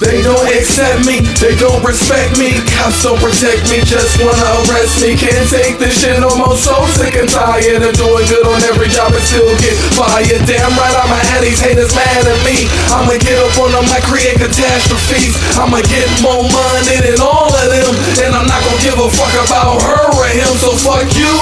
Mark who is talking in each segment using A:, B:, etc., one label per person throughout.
A: They don't accept me, they don't respect me. Cops don't protect me, just wanna arrest me. Can't take this shit no more, so sick and tired of doing good on every job and still get fired. Damn right, I'ma have these haters mad at me. I'ma get up on them, I create catastrophes. I'ma get more money than all of them, and I'm not gonna give a fuck about her or him, so fuck you.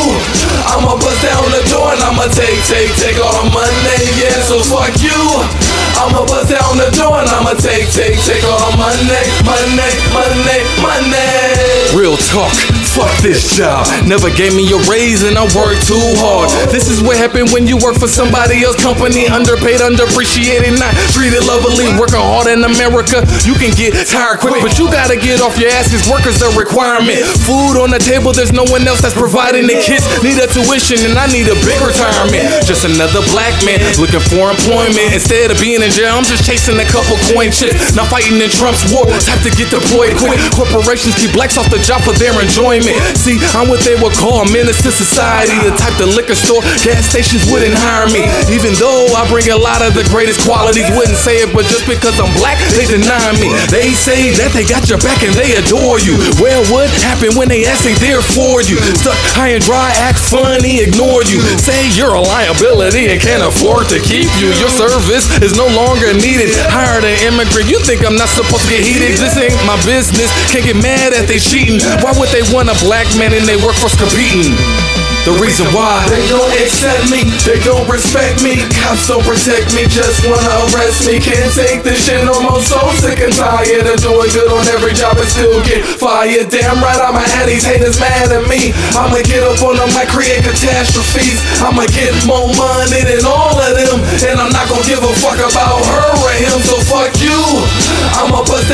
A: I'ma bust down the door and I'ma take, take, take all the money, yeah, so fuck you. I'ma bust down the door and I'ma take, take, take all the money, money, money, money.
B: Real talk, fuck this job. Never gave me a raise and I worked too hard. This is what happened when you work for somebody else company. Underpaid, underappreciated, not treated lovely. Working hard in America, you can get tired quick, but you gotta get off your ass. Cause work is requirement. Food on the table, there's no one else that's providing the kids. Need a tuition and I need a big retirement. Just another black man looking for employment. Instead of being in jail, I'm just chasing a couple coin chips. Not fighting in Trump's war. Time to get deployed quick. Corporations keep blacks off the job for their enjoyment. See, I'm what they would call a menace to society. The type the liquor store, gas stations wouldn't hire me. Even though I bring a lot of the greatest qualities, wouldn't say it, but just because I'm black, they deny me. They say that they got your back and they adore you. Well, what happened when they ask they there for you? Stuck high and dry, act funny, ignore you. Say you're a liability and can't afford to keep you. Your service is no longer needed. Hired an immigrant, you think I'm not supposed to get heated? This ain't my business. Can't get mad at they cheating. Why would they want a black man and they workforce competing? The reason why
A: They don't accept me, they don't respect me. Cops don't protect me, just wanna arrest me. Can't take this shit no more, so sick and tired of doing good on every job and still get fired. Damn right, I'ma have these haters mad at me. I'ma get up on them, I create catastrophes. I'ma get more money than all of them, and I'm not gonna give a fuck about her or him, so fuck you. I'ma bust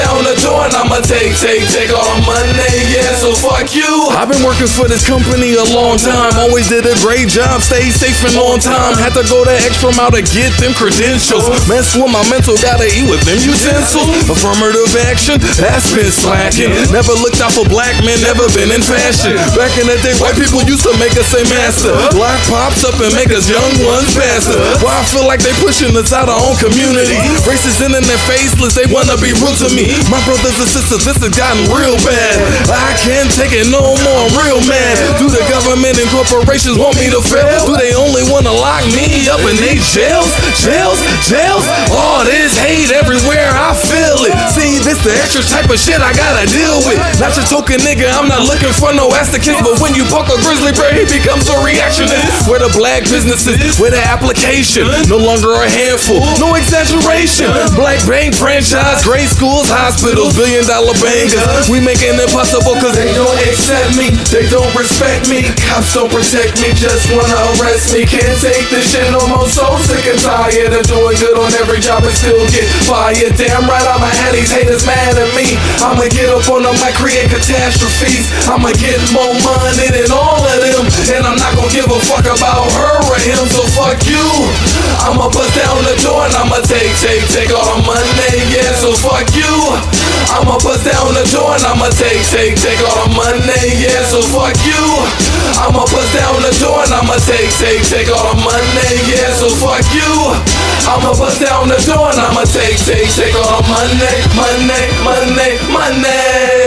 A: and I'ma take, take, take all the money, yeah, so fuck you.
B: I've been working for this company a long time. Always did a great job, stayed safe and on time. Had to go the extra mile to get them credentials. Mess with my mental, gotta eat with them utensils. Affirmative action, that's been slacking. Never looked out for black men, never been in fashion. Back in the day, white people used to make us say master. Black pops up and make us young ones faster. Why I feel like they pushing us out our own community. Racist and they're faceless, they wanna be rude to me. My brothers and sisters, this has gotten real bad. I can't take it no more, real man. Do the government and corporations want me to fail? Do they only wanna lock me up in they jails? Jails? Jails? All this hate everywhere, this the extra type of shit I gotta deal with. Not your token nigga, I'm not looking for no asticus, but when you buck a grizzly bear, he becomes a reactionist. Where the black businesses, where the application, no longer a handful, no exaggeration. Black bank franchise, great schools, hospitals, Billion Dollar Bangaz. We making it possible cause
A: They don't accept me, they don't respect me. Cops don't protect me, just wanna arrest me. Can't take this shit no more, so sick and tired of doing good on every job and still get fired. Damn right, I'ma have these haters mad at me. I'ma get up on them, I create catastrophes. I'ma get more money than all of them, and I'm not gonna give a fuck about her or him, so fuck you. I'ma bust down the door and I'ma take, take, take all the money, yeah, so fuck you. I'ma bust down the door and I'ma take, take, take all the money, yeah, so fuck you. I'ma bust down the door and I'ma take, take, take all the money, yeah, so fuck you. I'ma bust down the door and I'ma take, take, take all the money, money, money, money.